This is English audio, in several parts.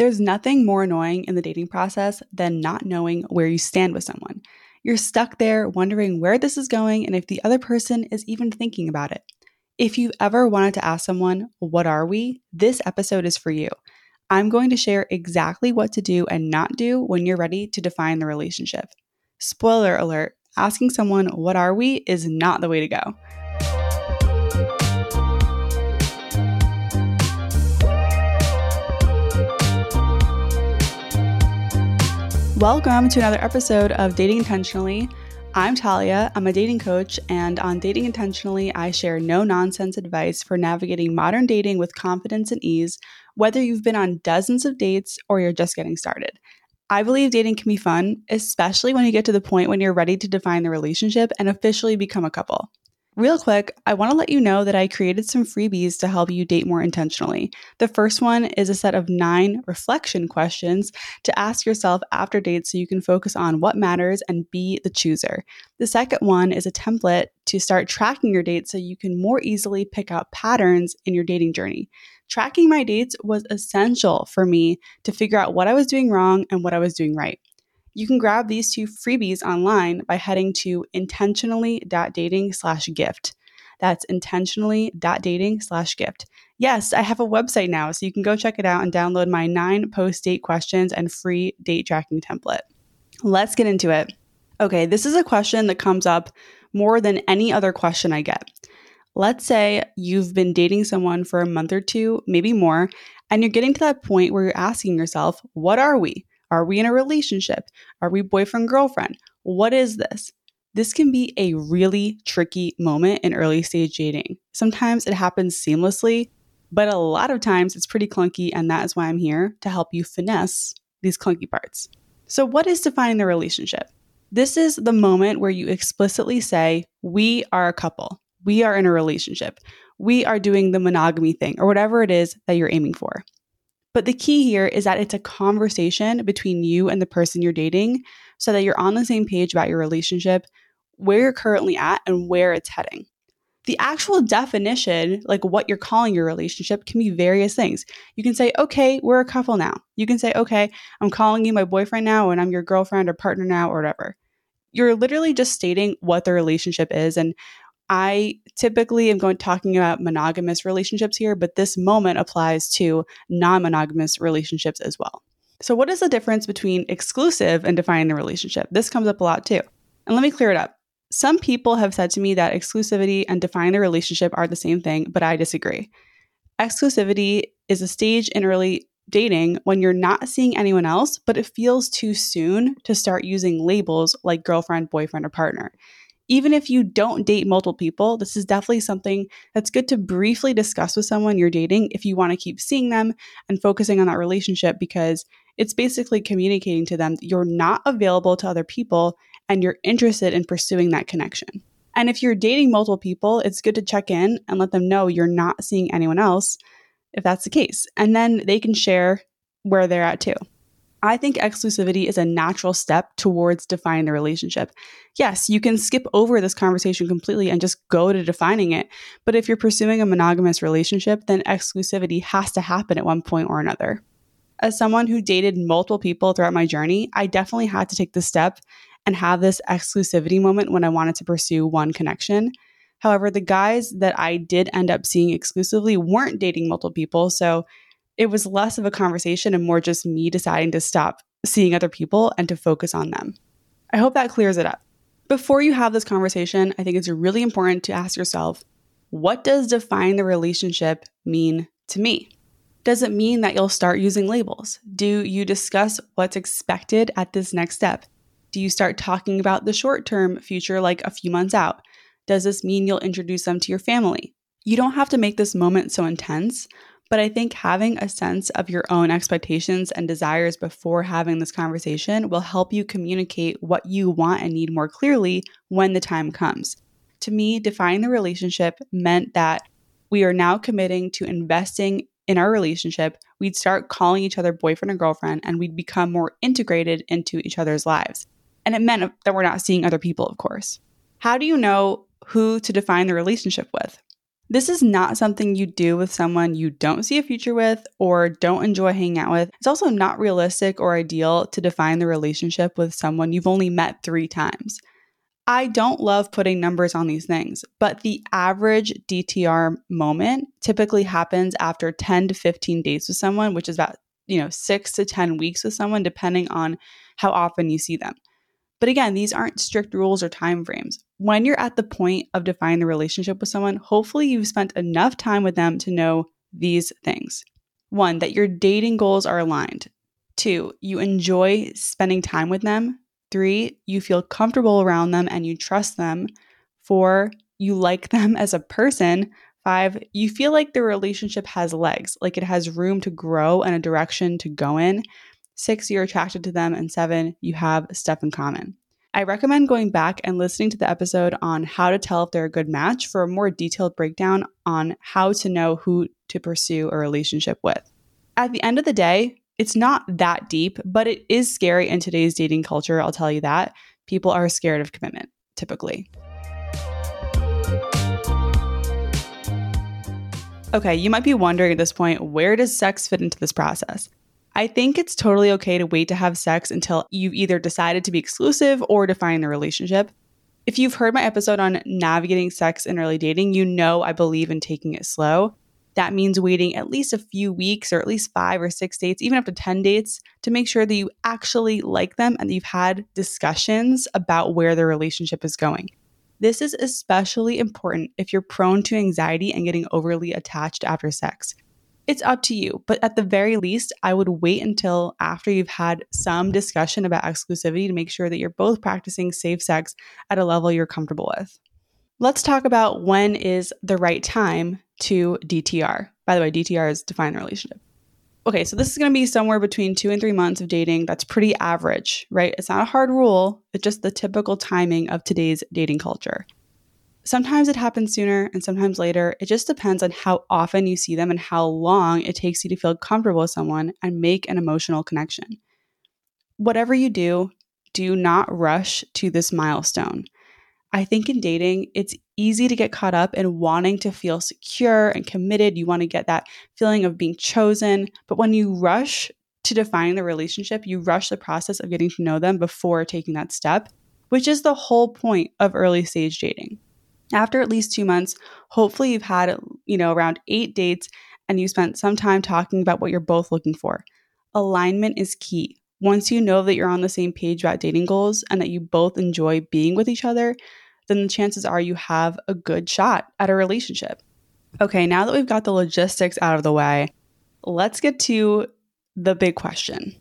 There's nothing more annoying in the dating process than not knowing where you stand with someone. You're stuck there wondering where this is going and if the other person is even thinking about it. If you've ever wanted to ask someone, What are we? this episode is for you. I'm going to share exactly what to do and not do when you're ready to define the relationship. Spoiler alert asking someone, What are we? is not the way to go. Welcome to another episode of Dating Intentionally. I'm Talia. I'm a dating coach, and on Dating Intentionally, I share no nonsense advice for navigating modern dating with confidence and ease, whether you've been on dozens of dates or you're just getting started. I believe dating can be fun, especially when you get to the point when you're ready to define the relationship and officially become a couple. Real quick, I want to let you know that I created some freebies to help you date more intentionally. The first one is a set of nine reflection questions to ask yourself after dates so you can focus on what matters and be the chooser. The second one is a template to start tracking your dates so you can more easily pick out patterns in your dating journey. Tracking my dates was essential for me to figure out what I was doing wrong and what I was doing right. You can grab these two freebies online by heading to intentionally.dating slash gift. That's intentionally.dating slash gift. Yes, I have a website now, so you can go check it out and download my nine post date questions and free date tracking template. Let's get into it. Okay, this is a question that comes up more than any other question I get. Let's say you've been dating someone for a month or two, maybe more, and you're getting to that point where you're asking yourself, what are we? Are we in a relationship? Are we boyfriend, girlfriend? What is this? This can be a really tricky moment in early stage dating. Sometimes it happens seamlessly, but a lot of times it's pretty clunky, and that is why I'm here to help you finesse these clunky parts. So, what is defining the relationship? This is the moment where you explicitly say, We are a couple, we are in a relationship, we are doing the monogamy thing, or whatever it is that you're aiming for. But the key here is that it's a conversation between you and the person you're dating so that you're on the same page about your relationship, where you're currently at, and where it's heading. The actual definition, like what you're calling your relationship, can be various things. You can say, okay, we're a couple now. You can say, okay, I'm calling you my boyfriend now, and I'm your girlfriend or partner now, or whatever. You're literally just stating what the relationship is and I typically am going talking about monogamous relationships here, but this moment applies to non-monogamous relationships as well. So what is the difference between exclusive and defining a relationship? This comes up a lot too. And let me clear it up. Some people have said to me that exclusivity and defining a relationship are the same thing, but I disagree. Exclusivity is a stage in early dating when you're not seeing anyone else, but it feels too soon to start using labels like girlfriend, boyfriend, or partner even if you don't date multiple people, this is definitely something that's good to briefly discuss with someone you're dating if you want to keep seeing them and focusing on that relationship because it's basically communicating to them that you're not available to other people and you're interested in pursuing that connection. And if you're dating multiple people, it's good to check in and let them know you're not seeing anyone else if that's the case. And then they can share where they're at too. I think exclusivity is a natural step towards defining the relationship. Yes, you can skip over this conversation completely and just go to defining it. But if you're pursuing a monogamous relationship, then exclusivity has to happen at one point or another. As someone who dated multiple people throughout my journey, I definitely had to take the step and have this exclusivity moment when I wanted to pursue one connection. However, the guys that I did end up seeing exclusively weren't dating multiple people. So it was less of a conversation and more just me deciding to stop seeing other people and to focus on them. I hope that clears it up. Before you have this conversation, I think it's really important to ask yourself what does define the relationship mean to me? Does it mean that you'll start using labels? Do you discuss what's expected at this next step? Do you start talking about the short term future, like a few months out? Does this mean you'll introduce them to your family? You don't have to make this moment so intense, but I think having a sense of your own expectations and desires before having this conversation will help you communicate what you want and need more clearly when the time comes. To me, defining the relationship meant that we are now committing to investing in our relationship. We'd start calling each other boyfriend and girlfriend, and we'd become more integrated into each other's lives. And it meant that we're not seeing other people, of course. How do you know who to define the relationship with? This is not something you do with someone you don't see a future with or don't enjoy hanging out with. It's also not realistic or ideal to define the relationship with someone you've only met three times. I don't love putting numbers on these things, but the average DTR moment typically happens after 10 to 15 dates with someone, which is about, you know, 6 to 10 weeks with someone depending on how often you see them. But again, these aren't strict rules or time frames. When you're at the point of defining the relationship with someone, hopefully you've spent enough time with them to know these things. One, that your dating goals are aligned. Two, you enjoy spending time with them. Three, you feel comfortable around them and you trust them. Four, you like them as a person. Five, you feel like the relationship has legs, like it has room to grow and a direction to go in. Six, you're attracted to them. And seven, you have stuff in common. I recommend going back and listening to the episode on how to tell if they're a good match for a more detailed breakdown on how to know who to pursue a relationship with. At the end of the day, it's not that deep, but it is scary in today's dating culture, I'll tell you that. People are scared of commitment, typically. Okay, you might be wondering at this point where does sex fit into this process? I think it's totally okay to wait to have sex until you've either decided to be exclusive or define the relationship. If you've heard my episode on navigating sex in early dating, you know I believe in taking it slow. That means waiting at least a few weeks or at least five or six dates, even up to 10 dates, to make sure that you actually like them and that you've had discussions about where the relationship is going. This is especially important if you're prone to anxiety and getting overly attached after sex. It's up to you, but at the very least, I would wait until after you've had some discussion about exclusivity to make sure that you're both practicing safe sex at a level you're comfortable with. Let's talk about when is the right time to DTR. By the way, DTR is define the relationship. Okay, so this is going to be somewhere between two and three months of dating. That's pretty average, right? It's not a hard rule, it's just the typical timing of today's dating culture. Sometimes it happens sooner and sometimes later. It just depends on how often you see them and how long it takes you to feel comfortable with someone and make an emotional connection. Whatever you do, do not rush to this milestone. I think in dating, it's easy to get caught up in wanting to feel secure and committed. You want to get that feeling of being chosen. But when you rush to define the relationship, you rush the process of getting to know them before taking that step, which is the whole point of early stage dating. After at least two months, hopefully you've had, you know, around eight dates and you spent some time talking about what you're both looking for. Alignment is key. Once you know that you're on the same page about dating goals and that you both enjoy being with each other, then the chances are you have a good shot at a relationship. Okay, now that we've got the logistics out of the way, let's get to the big question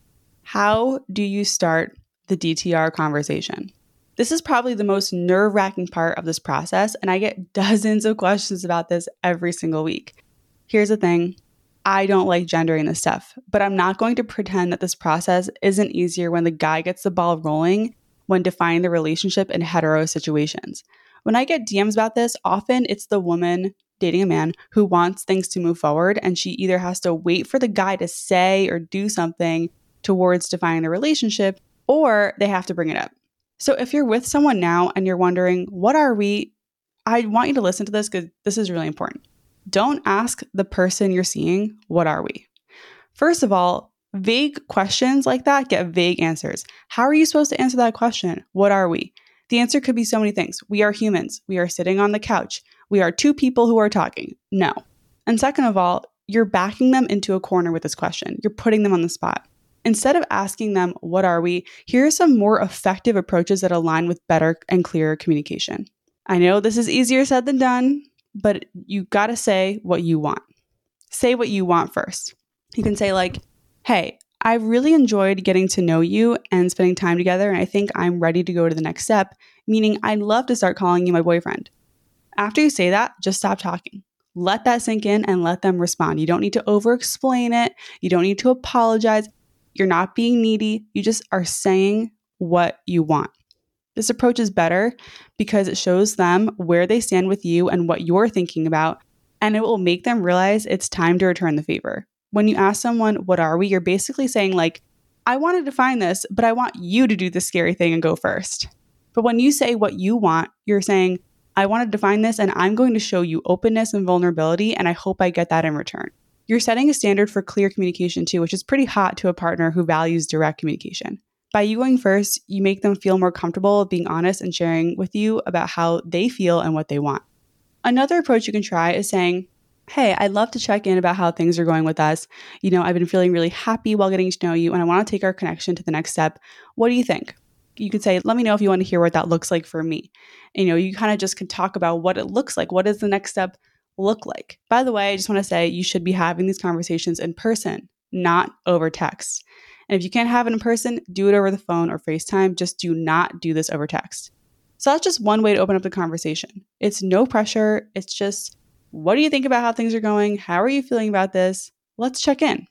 How do you start the DTR conversation? This is probably the most nerve wracking part of this process, and I get dozens of questions about this every single week. Here's the thing I don't like gendering this stuff, but I'm not going to pretend that this process isn't easier when the guy gets the ball rolling when defining the relationship in hetero situations. When I get DMs about this, often it's the woman dating a man who wants things to move forward, and she either has to wait for the guy to say or do something towards defining the relationship, or they have to bring it up. So if you're with someone now and you're wondering, what are we? I want you to listen to this because this is really important. Don't ask the person you're seeing, what are we? First of all, vague questions like that get vague answers. How are you supposed to answer that question? What are we? The answer could be so many things. We are humans. We are sitting on the couch. We are two people who are talking. No. And second of all, you're backing them into a corner with this question. You're putting them on the spot. Instead of asking them, What are we? here are some more effective approaches that align with better and clearer communication. I know this is easier said than done, but you gotta say what you want. Say what you want first. You can say, like, Hey, I really enjoyed getting to know you and spending time together, and I think I'm ready to go to the next step, meaning I'd love to start calling you my boyfriend. After you say that, just stop talking. Let that sink in and let them respond. You don't need to over explain it. You don't need to apologize. You're not being needy. You just are saying what you want. This approach is better because it shows them where they stand with you and what you're thinking about, and it will make them realize it's time to return the favor. When you ask someone, What are we? you're basically saying, like, I wanted to find this, but I want you to do the scary thing and go first. But when you say what you want, you're saying, I want to define this and I'm going to show you openness and vulnerability, and I hope I get that in return. You're setting a standard for clear communication too, which is pretty hot to a partner who values direct communication. By you going first, you make them feel more comfortable being honest and sharing with you about how they feel and what they want. Another approach you can try is saying, Hey, I'd love to check in about how things are going with us. You know, I've been feeling really happy while getting to know you, and I want to take our connection to the next step. What do you think? You could say, Let me know if you want to hear what that looks like for me. And, you know, you kind of just can talk about what it looks like. What is the next step look like? By the way, I just want to say you should be having these conversations in person, not over text. And if you can't have it in person, do it over the phone or FaceTime. Just do not do this over text. So that's just one way to open up the conversation. It's no pressure. It's just what do you think about how things are going? How are you feeling about this? Let's check in.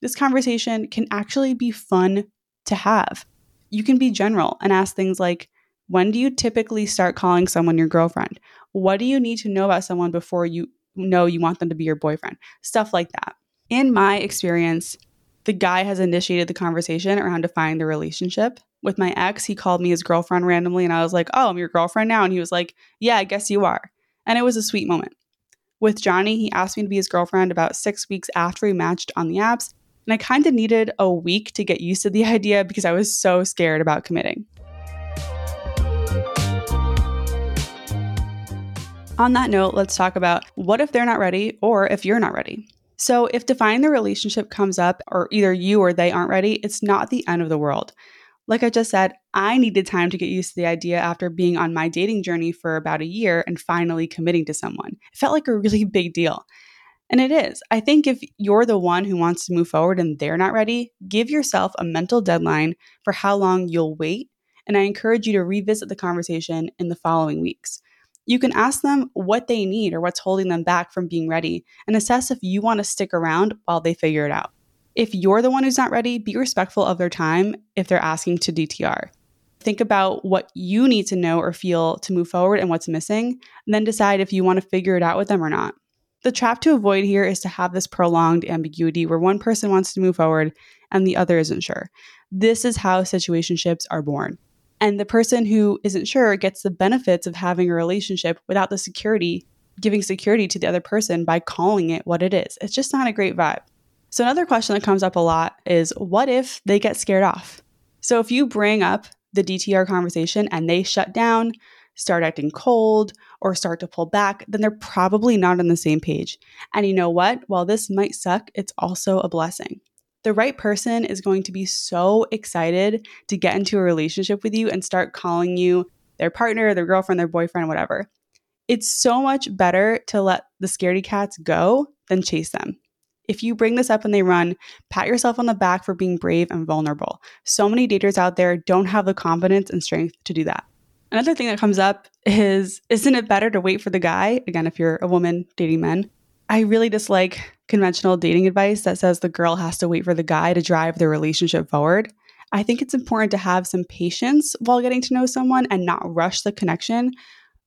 This conversation can actually be fun to have. You can be general and ask things like When do you typically start calling someone your girlfriend? What do you need to know about someone before you know you want them to be your boyfriend? Stuff like that. In my experience, the guy has initiated the conversation around defining the relationship. With my ex, he called me his girlfriend randomly, and I was like, Oh, I'm your girlfriend now. And he was like, Yeah, I guess you are. And it was a sweet moment. With Johnny, he asked me to be his girlfriend about six weeks after we matched on the apps, and I kind of needed a week to get used to the idea because I was so scared about committing. On that note, let's talk about what if they're not ready or if you're not ready. So, if defining the relationship comes up, or either you or they aren't ready, it's not the end of the world. Like I just said, I needed time to get used to the idea after being on my dating journey for about a year and finally committing to someone. It felt like a really big deal. And it is. I think if you're the one who wants to move forward and they're not ready, give yourself a mental deadline for how long you'll wait. And I encourage you to revisit the conversation in the following weeks. You can ask them what they need or what's holding them back from being ready and assess if you want to stick around while they figure it out. If you're the one who's not ready, be respectful of their time if they're asking to DTR. Think about what you need to know or feel to move forward and what's missing, and then decide if you want to figure it out with them or not. The trap to avoid here is to have this prolonged ambiguity where one person wants to move forward and the other isn't sure. This is how situationships are born. And the person who isn't sure gets the benefits of having a relationship without the security, giving security to the other person by calling it what it is. It's just not a great vibe. So, another question that comes up a lot is what if they get scared off? So, if you bring up the DTR conversation and they shut down, start acting cold, or start to pull back, then they're probably not on the same page. And you know what? While this might suck, it's also a blessing. The right person is going to be so excited to get into a relationship with you and start calling you their partner, their girlfriend, their boyfriend, whatever. It's so much better to let the scaredy cats go than chase them. If you bring this up and they run, pat yourself on the back for being brave and vulnerable. So many daters out there don't have the confidence and strength to do that. Another thing that comes up is isn't it better to wait for the guy? Again, if you're a woman dating men. I really dislike conventional dating advice that says the girl has to wait for the guy to drive the relationship forward. I think it's important to have some patience while getting to know someone and not rush the connection.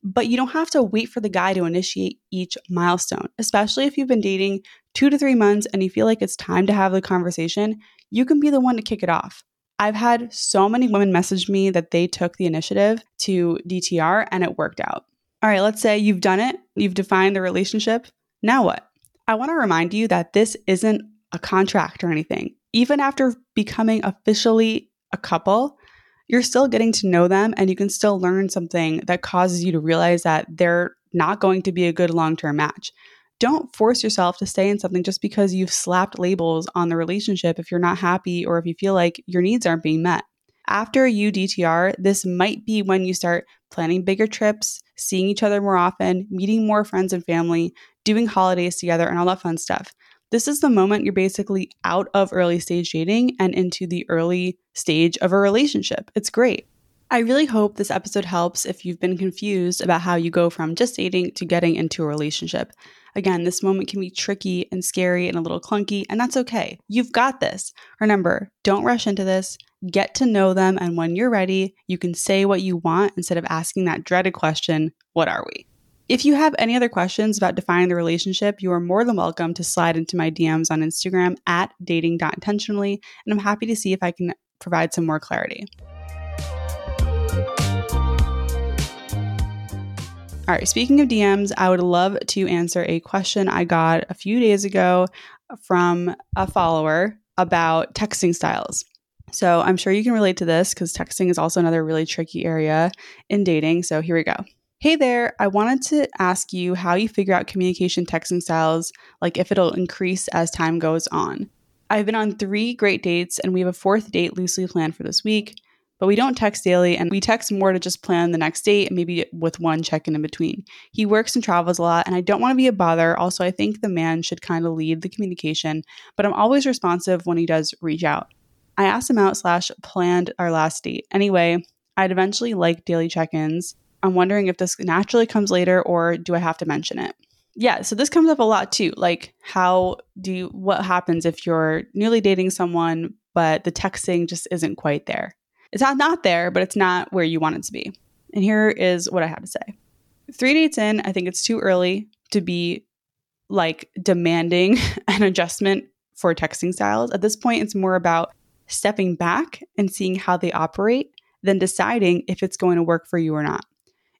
But you don't have to wait for the guy to initiate each milestone, especially if you've been dating two to three months and you feel like it's time to have the conversation, you can be the one to kick it off. I've had so many women message me that they took the initiative to DTR and it worked out. All right, let's say you've done it, you've defined the relationship. Now what? I want to remind you that this isn't a contract or anything. Even after becoming officially a couple, you're still getting to know them and you can still learn something that causes you to realize that they're not going to be a good long term match don't force yourself to stay in something just because you've slapped labels on the relationship if you're not happy or if you feel like your needs aren't being met. After you DTR, this might be when you start planning bigger trips, seeing each other more often, meeting more friends and family, doing holidays together, and all that fun stuff. This is the moment you're basically out of early stage dating and into the early stage of a relationship. It's great. I really hope this episode helps if you've been confused about how you go from just dating to getting into a relationship. Again, this moment can be tricky and scary and a little clunky, and that's okay. You've got this. Remember, don't rush into this. Get to know them, and when you're ready, you can say what you want instead of asking that dreaded question, What are we? If you have any other questions about defining the relationship, you are more than welcome to slide into my DMs on Instagram at dating.intentionally, and I'm happy to see if I can provide some more clarity. All right, speaking of DMs, I would love to answer a question I got a few days ago from a follower about texting styles. So I'm sure you can relate to this because texting is also another really tricky area in dating. So here we go. Hey there, I wanted to ask you how you figure out communication texting styles, like if it'll increase as time goes on. I've been on three great dates and we have a fourth date loosely planned for this week, but we don't text daily and we text more to just plan the next date, and maybe with one check in in between. He works and travels a lot and I don't want to be a bother. Also, I think the man should kind of lead the communication, but I'm always responsive when he does reach out. I asked him out slash planned our last date. Anyway, I'd eventually like daily check ins I'm wondering if this naturally comes later or do I have to mention it? Yeah, so this comes up a lot too. Like, how do you, what happens if you're newly dating someone, but the texting just isn't quite there? It's not not there, but it's not where you want it to be. And here is what I have to say. Three dates in, I think it's too early to be like demanding an adjustment for texting styles. At this point, it's more about stepping back and seeing how they operate than deciding if it's going to work for you or not.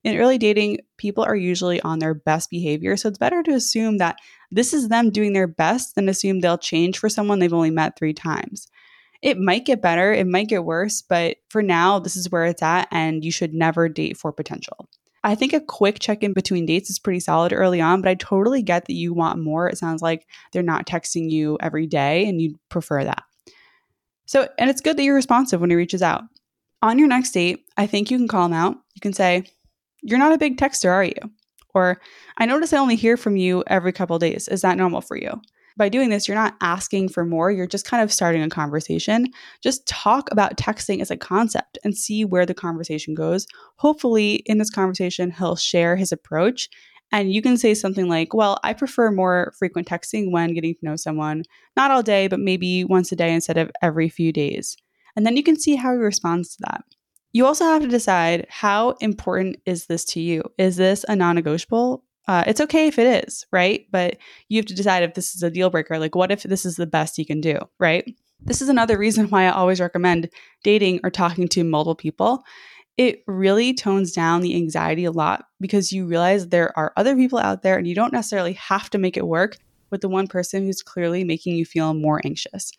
In early dating, people are usually on their best behavior. So it's better to assume that this is them doing their best than assume they'll change for someone they've only met three times. It might get better, it might get worse, but for now, this is where it's at, and you should never date for potential. I think a quick check in between dates is pretty solid early on, but I totally get that you want more. It sounds like they're not texting you every day and you'd prefer that. So, and it's good that you're responsive when he reaches out. On your next date, I think you can call him out. You can say, you're not a big texter, are you? Or, I notice I only hear from you every couple days. Is that normal for you? By doing this, you're not asking for more, you're just kind of starting a conversation. Just talk about texting as a concept and see where the conversation goes. Hopefully, in this conversation, he'll share his approach. And you can say something like, Well, I prefer more frequent texting when getting to know someone, not all day, but maybe once a day instead of every few days. And then you can see how he responds to that. You also have to decide how important is this to you? Is this a non negotiable? Uh, it's okay if it is, right? But you have to decide if this is a deal breaker. Like, what if this is the best you can do, right? This is another reason why I always recommend dating or talking to multiple people. It really tones down the anxiety a lot because you realize there are other people out there and you don't necessarily have to make it work with the one person who's clearly making you feel more anxious.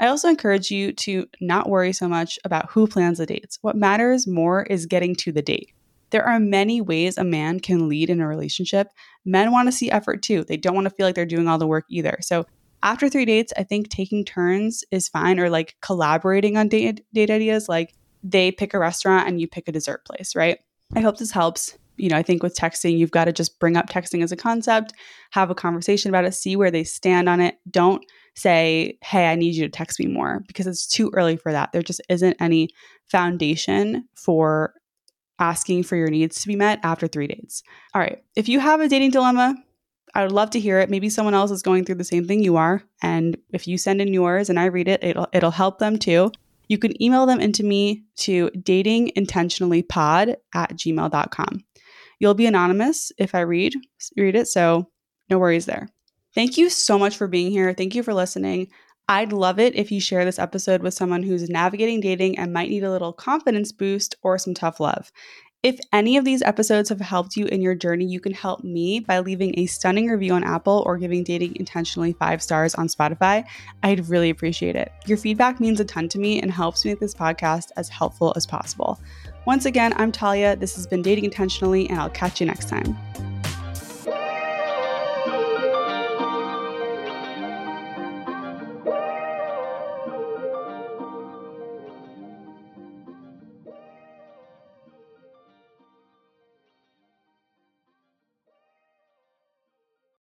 I also encourage you to not worry so much about who plans the dates. What matters more is getting to the date. There are many ways a man can lead in a relationship. Men want to see effort too. They don't want to feel like they're doing all the work either. So, after three dates, I think taking turns is fine or like collaborating on date, date ideas, like they pick a restaurant and you pick a dessert place, right? I hope this helps. You know, I think with texting, you've got to just bring up texting as a concept, have a conversation about it, see where they stand on it. Don't say, hey, I need you to text me more because it's too early for that. There just isn't any foundation for asking for your needs to be met after three dates. All right. If you have a dating dilemma, I would love to hear it. Maybe someone else is going through the same thing you are. And if you send in yours and I read it, it'll it'll help them too. You can email them into me to datingintentionallypod at gmail.com. You'll be anonymous if I read read it, so no worries there. Thank you so much for being here. Thank you for listening. I'd love it if you share this episode with someone who's navigating dating and might need a little confidence boost or some tough love. If any of these episodes have helped you in your journey, you can help me by leaving a stunning review on Apple or giving Dating Intentionally five stars on Spotify. I'd really appreciate it. Your feedback means a ton to me and helps make this podcast as helpful as possible. Once again, I'm Talia. This has been Dating Intentionally, and I'll catch you next time.